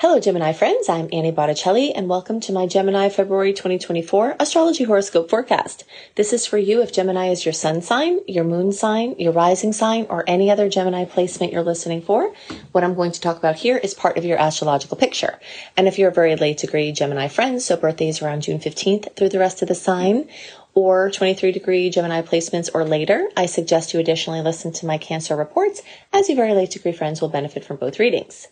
Hello, Gemini friends. I'm Annie Botticelli, and welcome to my Gemini February 2024 astrology horoscope forecast. This is for you if Gemini is your sun sign, your moon sign, your rising sign, or any other Gemini placement you're listening for. What I'm going to talk about here is part of your astrological picture. And if you're a very late degree Gemini friend, so birthdays around June 15th through the rest of the sign, or 23 degree Gemini placements or later, I suggest you additionally listen to my Cancer reports as you very late degree friends will benefit from both readings.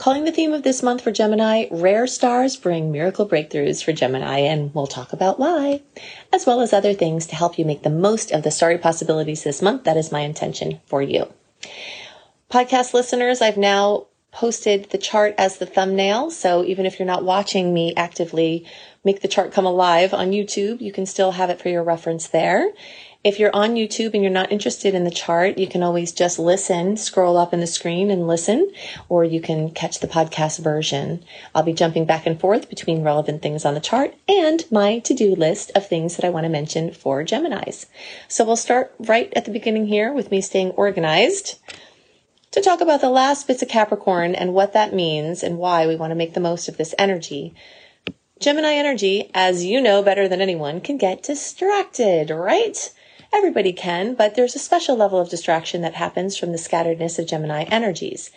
Calling the theme of this month for Gemini, rare stars bring miracle breakthroughs for Gemini, and we'll talk about why, as well as other things to help you make the most of the starry possibilities this month. That is my intention for you. Podcast listeners, I've now posted the chart as the thumbnail. So even if you're not watching me actively make the chart come alive on YouTube, you can still have it for your reference there. If you're on YouTube and you're not interested in the chart, you can always just listen, scroll up in the screen and listen, or you can catch the podcast version. I'll be jumping back and forth between relevant things on the chart and my to-do list of things that I want to mention for Geminis. So we'll start right at the beginning here with me staying organized to talk about the last bits of Capricorn and what that means and why we want to make the most of this energy. Gemini energy, as you know better than anyone, can get distracted, right? Everybody can, but there's a special level of distraction that happens from the scatteredness of Gemini energies.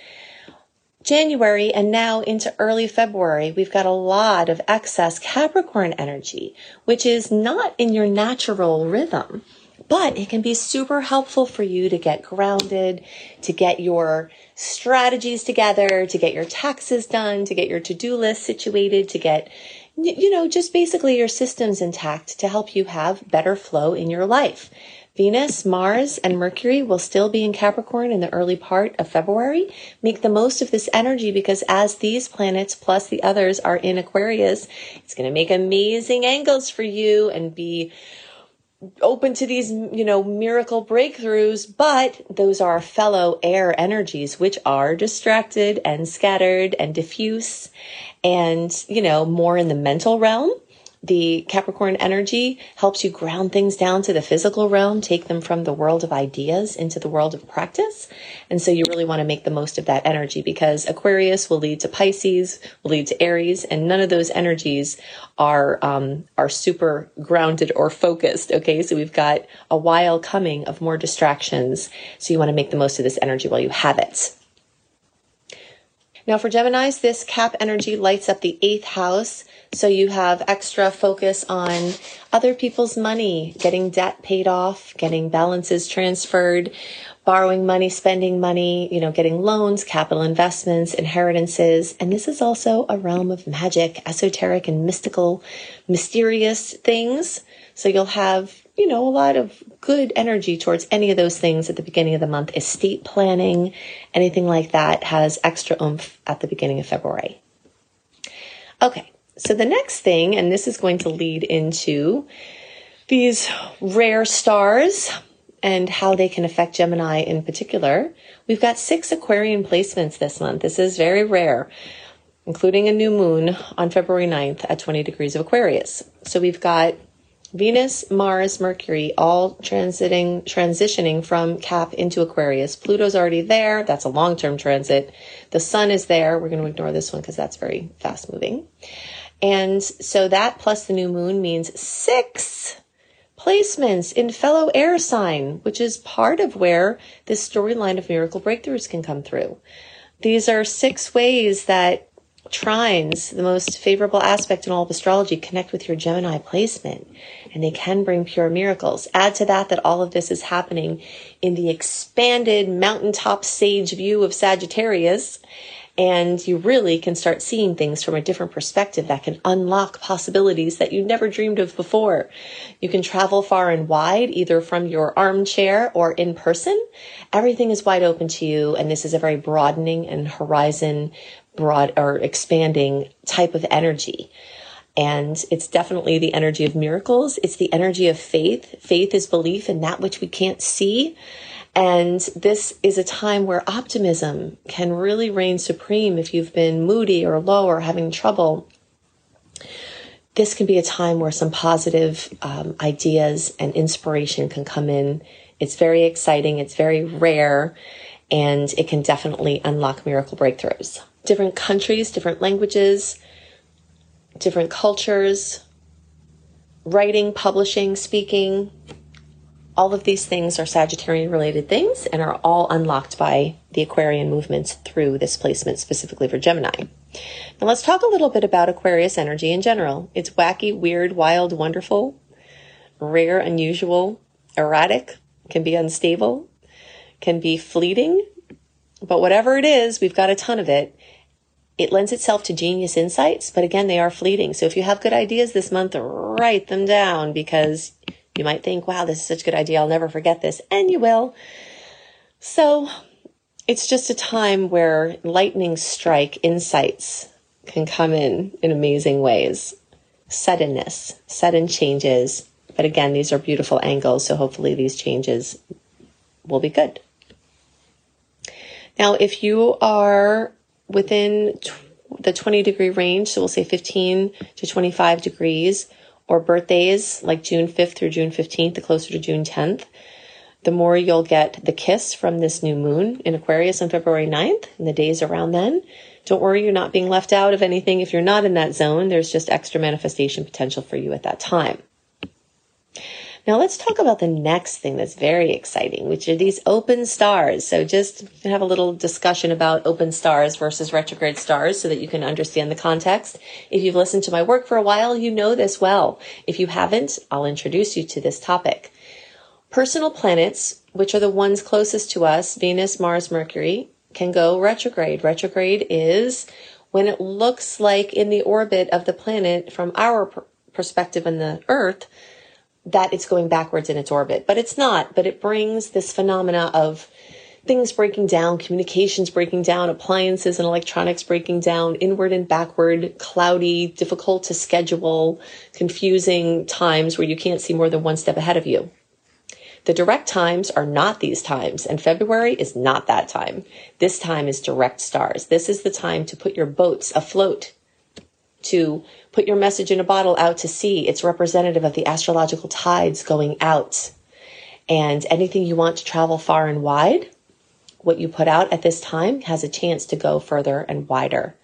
January and now into early February, we've got a lot of excess Capricorn energy, which is not in your natural rhythm, but it can be super helpful for you to get grounded, to get your strategies together, to get your taxes done, to get your to-do list situated, to get you know, just basically your systems intact to help you have better flow in your life. Venus, Mars, and Mercury will still be in Capricorn in the early part of February. Make the most of this energy because as these planets plus the others are in Aquarius, it's going to make amazing angles for you and be open to these, you know, miracle breakthroughs, but those are fellow air energies, which are distracted and scattered and diffuse and, you know, more in the mental realm. The Capricorn energy helps you ground things down to the physical realm, take them from the world of ideas into the world of practice. And so you really want to make the most of that energy because Aquarius will lead to Pisces, will lead to Aries, and none of those energies are, um, are super grounded or focused. Okay. So we've got a while coming of more distractions. So you want to make the most of this energy while you have it. Now for Geminis, this cap energy lights up the eighth house. So you have extra focus on other people's money, getting debt paid off, getting balances transferred, borrowing money, spending money, you know, getting loans, capital investments, inheritances. And this is also a realm of magic, esoteric and mystical, mysterious things. So you'll have you know, a lot of good energy towards any of those things at the beginning of the month. Estate planning, anything like that has extra oomph at the beginning of February. Okay, so the next thing, and this is going to lead into these rare stars and how they can affect Gemini in particular. We've got six Aquarian placements this month. This is very rare, including a new moon on February 9th at 20 degrees of Aquarius. So we've got Venus, Mars, Mercury, all transiting, transitioning from Cap into Aquarius. Pluto's already there. That's a long-term transit. The sun is there. We're going to ignore this one because that's very fast moving. And so that plus the new moon means six placements in fellow air sign, which is part of where this storyline of miracle breakthroughs can come through. These are six ways that trines, the most favorable aspect in all of astrology, connect with your Gemini placement, and they can bring pure miracles. Add to that that all of this is happening in the expanded mountaintop sage view of Sagittarius, and you really can start seeing things from a different perspective that can unlock possibilities that you never dreamed of before. You can travel far and wide, either from your armchair or in person. Everything is wide open to you, and this is a very broadening and horizon broad or expanding type of energy. And it's definitely the energy of miracles. It's the energy of faith. Faith is belief in that which we can't see. And this is a time where optimism can really reign supreme if you've been moody or low or having trouble. This can be a time where some positive um, ideas and inspiration can come in. It's very exciting. It's very rare and it can definitely unlock miracle breakthroughs. Different countries, different languages, different cultures, writing, publishing, speaking. All of these things are Sagittarian related things and are all unlocked by the Aquarian movements through this placement specifically for Gemini. Now let's talk a little bit about Aquarius energy in general. It's wacky, weird, wild, wonderful, rare, unusual, erratic, can be unstable, can be fleeting, but whatever it is, we've got a ton of it. It lends itself to genius insights, but again, they are fleeting. So if you have good ideas this month, write them down because you might think, wow, this is such a good idea. I'll never forget this. And you will. So it's just a time where lightning strike insights can come in in amazing ways. Suddenness, sudden changes. But again, these are beautiful angles. So hopefully these changes will be good. Now, if you are within the 20 degree range, so we'll say 15 to 25 degrees, or birthdays like June 5th through June 15th, the closer to June 10th, the more you'll get the kiss from this new moon in Aquarius on February 9th and the days around then. Don't worry, you're not being left out of anything. If you're not in that zone, there's just extra manifestation potential for you at that time. Now let's talk about the next thing that's very exciting, which are these open stars. So just have a little discussion about open stars versus retrograde stars so that you can understand the context. If you've listened to my work for a while, you know this well. If you haven't, I'll introduce you to this topic. Personal planets, which are the ones closest to us, Venus, Mars, Mercury, can go retrograde. Retrograde is when it looks like in the orbit of the planet from our perspective on the earth, that it's going backwards in its orbit, but it's not. But it brings this phenomena of things breaking down, communications breaking down, appliances and electronics breaking down, inward and backward, cloudy, difficult to schedule, confusing times where you can't see more than one step ahead of you. The direct times are not these times, and February is not that time. This time is direct stars. This is the time to put your boats afloat, to put your message in a bottle out to sea. It's representative of the astrological tides going out. And anything you want to travel far and wide, what you put out at this time has a chance to go further and wider.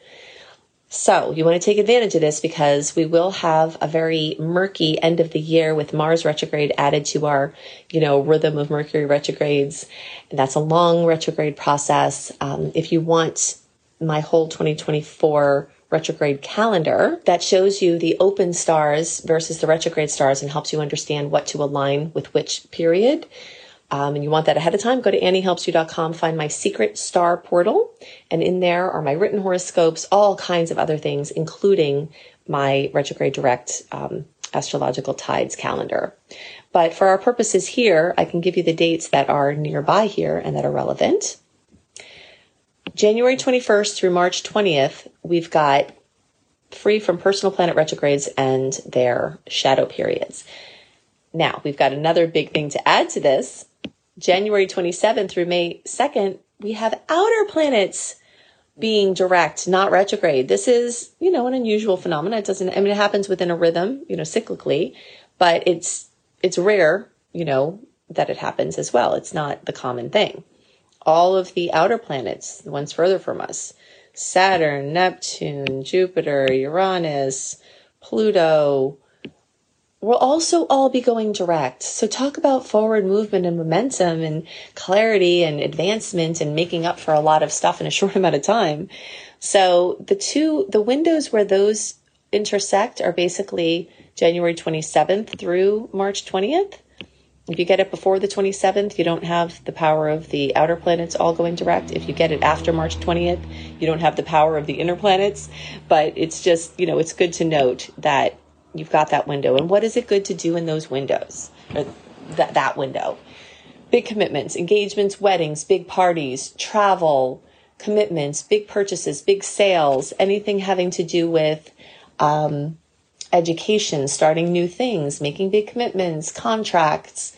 So you want to take advantage of this because we will have a very murky end of the year with Mars retrograde added to our, you know, rhythm of Mercury retrogrades. And that's a long retrograde process. Um, if you want my whole 2024 retrograde calendar that shows you the open stars versus the retrograde stars and helps you understand what to align with which period. Um, and you want that ahead of time, go to anniehelpsyou.com, find my secret star portal, and in there are my written horoscopes, all kinds of other things, including my retrograde direct um, astrological tides calendar. But for our purposes here, I can give you the dates that are nearby here and that are relevant. January 21st through March 20th, we've got free from personal planet retrogrades and their shadow periods. Now, we've got another big thing to add to this. January 27th through May 2nd, we have outer planets being direct, not retrograde. This is, you know, an unusual phenomenon. It doesn't, I mean, it happens within a rhythm, you know, cyclically, but it's, it's rare, you know, that it happens as well. It's not the common thing all of the outer planets, the ones further from us Saturn, Neptune, Jupiter, Uranus, Pluto, will also all be going direct. So talk about forward movement and momentum and clarity and advancement and making up for a lot of stuff in a short amount of time. So the two, the windows where those intersect are basically January 27th through March 20th. If you get it before the 27th, you don't have the power of the outer planets all going direct. If you get it after March 20th, you don't have the power of the inner planets. But it's just, you know, it's good to note that you've got that window. And what is it good to do in those windows? Or that, that window? Big commitments, engagements, weddings, big parties, travel, commitments, big purchases, big sales, anything having to do with, um, education, starting new things, making big commitments, contracts,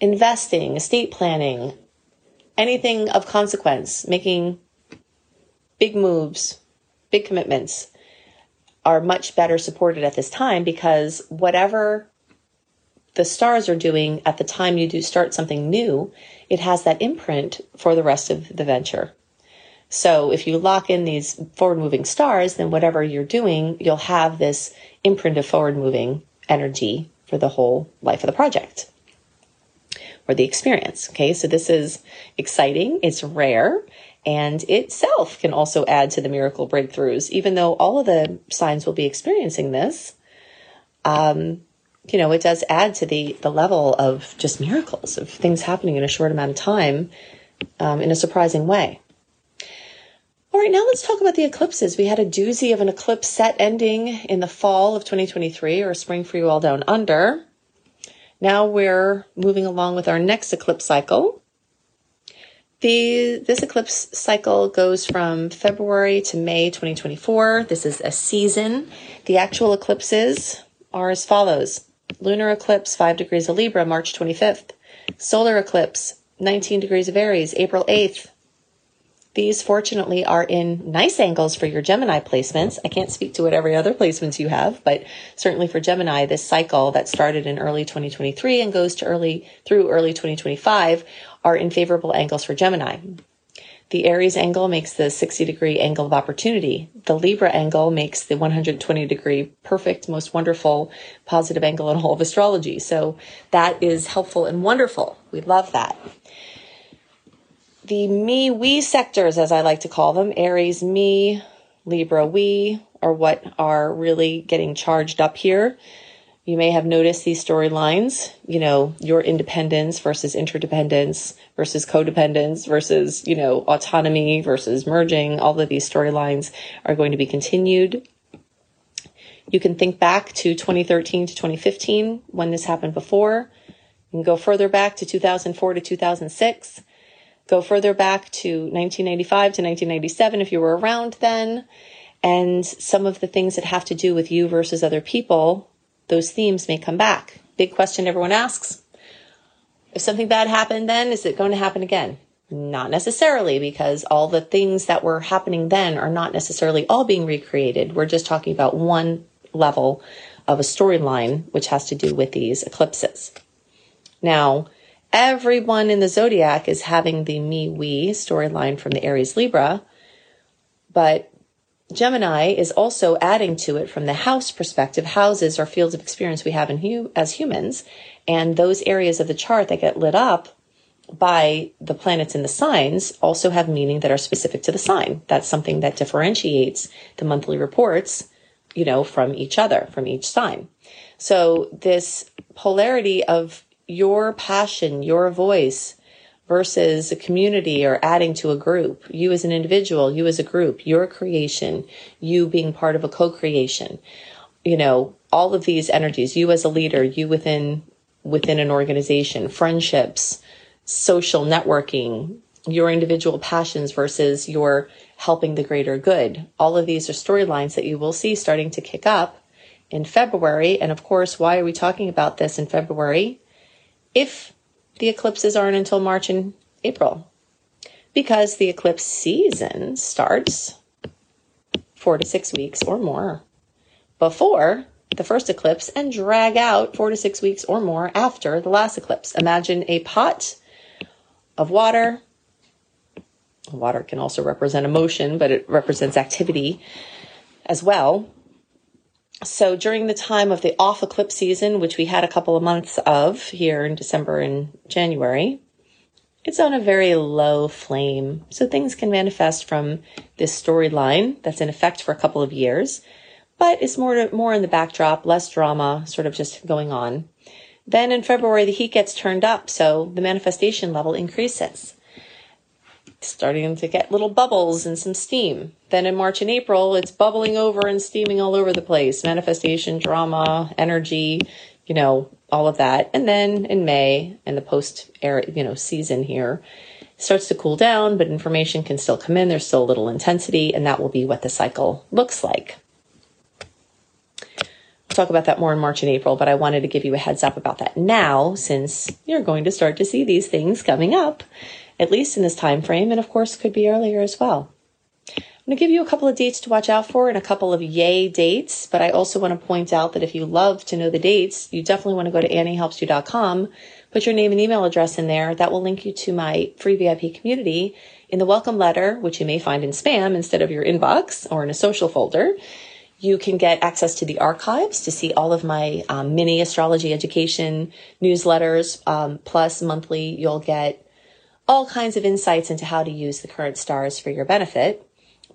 investing, estate planning, anything of consequence, making big moves, big commitments are much better supported at this time because whatever the stars are doing at the time you do start something new, it has that imprint for the rest of the venture. So if you lock in these forward moving stars, then whatever you're doing, you'll have this imprint of forward moving energy for the whole life of the project or the experience. Okay, so this is exciting, it's rare, and itself can also add to the miracle breakthroughs, even though all of the signs will be experiencing this. Um, you know, it does add to the the level of just miracles of things happening in a short amount of time um, in a surprising way. All right, now let's talk about the eclipses. We had a doozy of an eclipse set ending in the fall of 2023 or spring for you all down under. Now we're moving along with our next eclipse cycle. The, this eclipse cycle goes from February to May 2024. This is a season. The actual eclipses are as follows. Lunar eclipse 5 degrees of Libra, March 25th. Solar eclipse 19 degrees of Aries, April 8th. These fortunately are in nice angles for your Gemini placements. I can't speak to what every other placements you have, but certainly for Gemini, this cycle that started in early 2023 and goes to early through early 2025 are in favorable angles for Gemini. The Aries angle makes the 60 degree angle of opportunity. The Libra angle makes the 120 degree perfect, most wonderful, positive angle in all of astrology. So that is helpful and wonderful. We love that the me we sectors, as I like to call them, Aries me, Libra we, are what are really getting charged up here. You may have noticed these storylines, you know, your independence versus interdependence versus codependence versus, you know, autonomy versus merging. All of these storylines are going to be continued. You can think back to 2013 to 2015 when this happened before. You can go further back to 2004 to 2006 Go further back to 1995 to 1997 if you were around then. And some of the things that have to do with you versus other people, those themes may come back. Big question everyone asks. If something bad happened then, is it going to happen again? Not necessarily, because all the things that were happening then are not necessarily all being recreated. We're just talking about one level of a storyline, which has to do with these eclipses. Now, everyone in the zodiac is having the me we storyline from the Aries Libra, but Gemini is also adding to it from the house perspective. Houses are fields of experience we have in hu- as humans, and those areas of the chart that get lit up by the planets in the signs also have meaning that are specific to the sign. That's something that differentiates the monthly reports, you know, from each other, from each sign. So this polarity of your passion, your voice versus a community or adding to a group, you as an individual, you as a group, your creation, you being part of a co-creation, you know, all of these energies, you as a leader, you within within an organization, friendships, social networking, your individual passions versus your helping the greater good. All of these are storylines that you will see starting to kick up in February. And of course, why are we talking about this in February? If the eclipses aren't until March and April, because the eclipse season starts four to six weeks or more before the first eclipse and drag out four to six weeks or more after the last eclipse. Imagine a pot of water. Water can also represent emotion, but it represents activity as well so during the time of the off eclipse season, which we had a couple of months of here in December and January, it's on a very low flame. So things can manifest from this storyline that's in effect for a couple of years, but it's more, more in the backdrop, less drama, sort of just going on. Then in February, the heat gets turned up, so the manifestation level increases starting to get little bubbles and some steam. Then in March and April, it's bubbling over and steaming all over the place. Manifestation, drama, energy, you know, all of that. And then in May and the post air, you know, season here starts to cool down, but information can still come in. There's still a little intensity, and that will be what the cycle looks like. We'll talk about that more in March and April, but I wanted to give you a heads up about that now since you're going to start to see these things coming up at least in this time frame, and of course could be earlier as well. I'm going to give you a couple of dates to watch out for and a couple of yay dates, but I also want to point out that if you love to know the dates, you definitely want to go to anniehelpsyou.com, put your name and email address in there. That will link you to my free VIP community in the welcome letter, which you may find in spam instead of your inbox or in a social folder. You can get access to the archives to see all of my um, mini astrology education newsletters. Um, plus, monthly, you'll get all kinds of insights into how to use the current stars for your benefit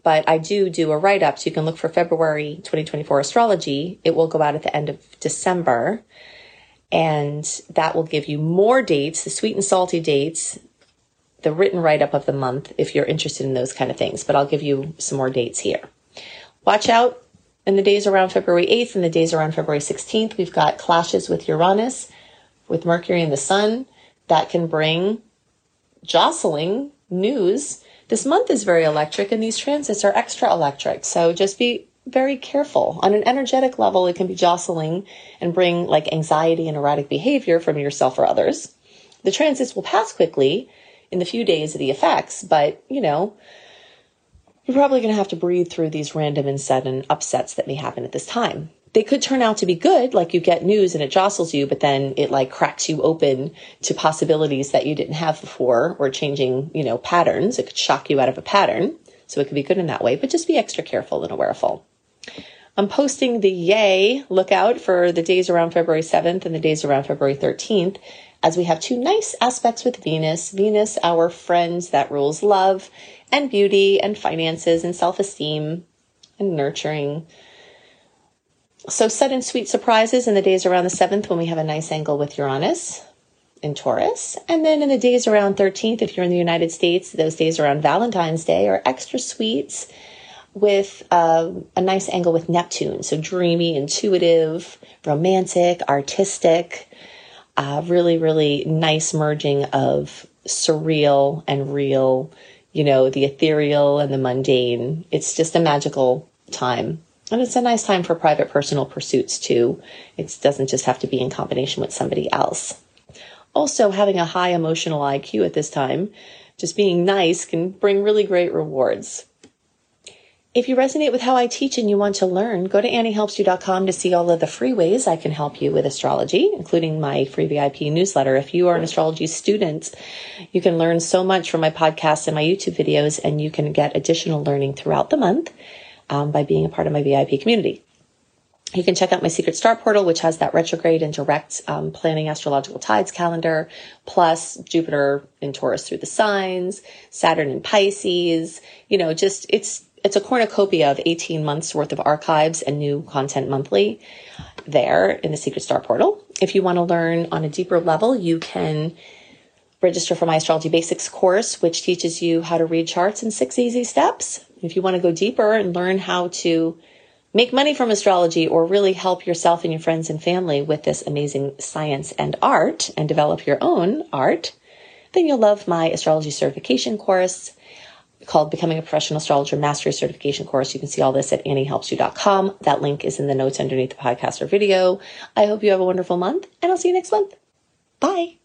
but I do do a write up. So you can look for February 2024 astrology. It will go out at the end of December. And that will give you more dates, the sweet and salty dates, the written write up of the month if you're interested in those kind of things. But I'll give you some more dates here. Watch out in the days around February 8th and the days around February 16th. We've got clashes with Uranus, with Mercury and the Sun that can bring jostling news this month is very electric and these transits are extra electric. So just be very careful. On an energetic level, it can be jostling and bring like anxiety and erratic behavior from yourself or others. The transits will pass quickly in the few days of the effects, but you know, you're probably going to have to breathe through these random and sudden upsets that may happen at this time they could turn out to be good like you get news and it jostles you but then it like cracks you open to possibilities that you didn't have before or changing you know patterns. It could shock you out of a pattern so it could be good in that way but just be extra careful and awareful i'm posting the yay lookout for the days around february 7th and the days around february 13th as we have two nice aspects with venus. Venus our friend that rules love and beauty and finances and self-esteem and nurturing so sudden sweet surprises in the days around the 7th when we have a nice angle with Uranus in Taurus. And then in the days around 13th, if you're in the United States, those days around Valentine's Day are extra sweets with uh, a nice angle with Neptune. So dreamy, intuitive, romantic, artistic, uh, really, really nice merging of surreal and real, you know, the ethereal and the mundane. It's just a magical time and it's a nice time for private personal pursuits too. It doesn't just have to be in combination with somebody else. Also, having a high emotional IQ at this time, just being nice can bring really great rewards. If you resonate with how I teach and you want to learn, go to anniehelpsyou.com to see all of the free ways I can help you with astrology, including my free VIP newsletter. If you are an astrology student, you can learn so much from my podcasts and my YouTube videos, and you can get additional learning throughout the month um, by being a part of my VIP community. You can check out my secret star portal, which has that retrograde and direct um, planning astrological tides calendar, plus Jupiter in Taurus through the signs, Saturn in Pisces. You know, just it's it's a cornucopia of 18 months worth of archives and new content monthly there in the secret star portal. If you want to learn on a deeper level, you can register for my astrology basics course, which teaches you how to read charts in six easy steps. If you want to go deeper and learn how to make money from astrology or really help yourself and your friends and family with this amazing science and art and develop your own art, then you'll love my astrology certification course called Becoming a Professional Astrologer Mastery Certification course. You can see all this at anniehelpsyou.com. That link is in the notes underneath the podcast or video. I hope you have a wonderful month and I'll see you next month. Bye.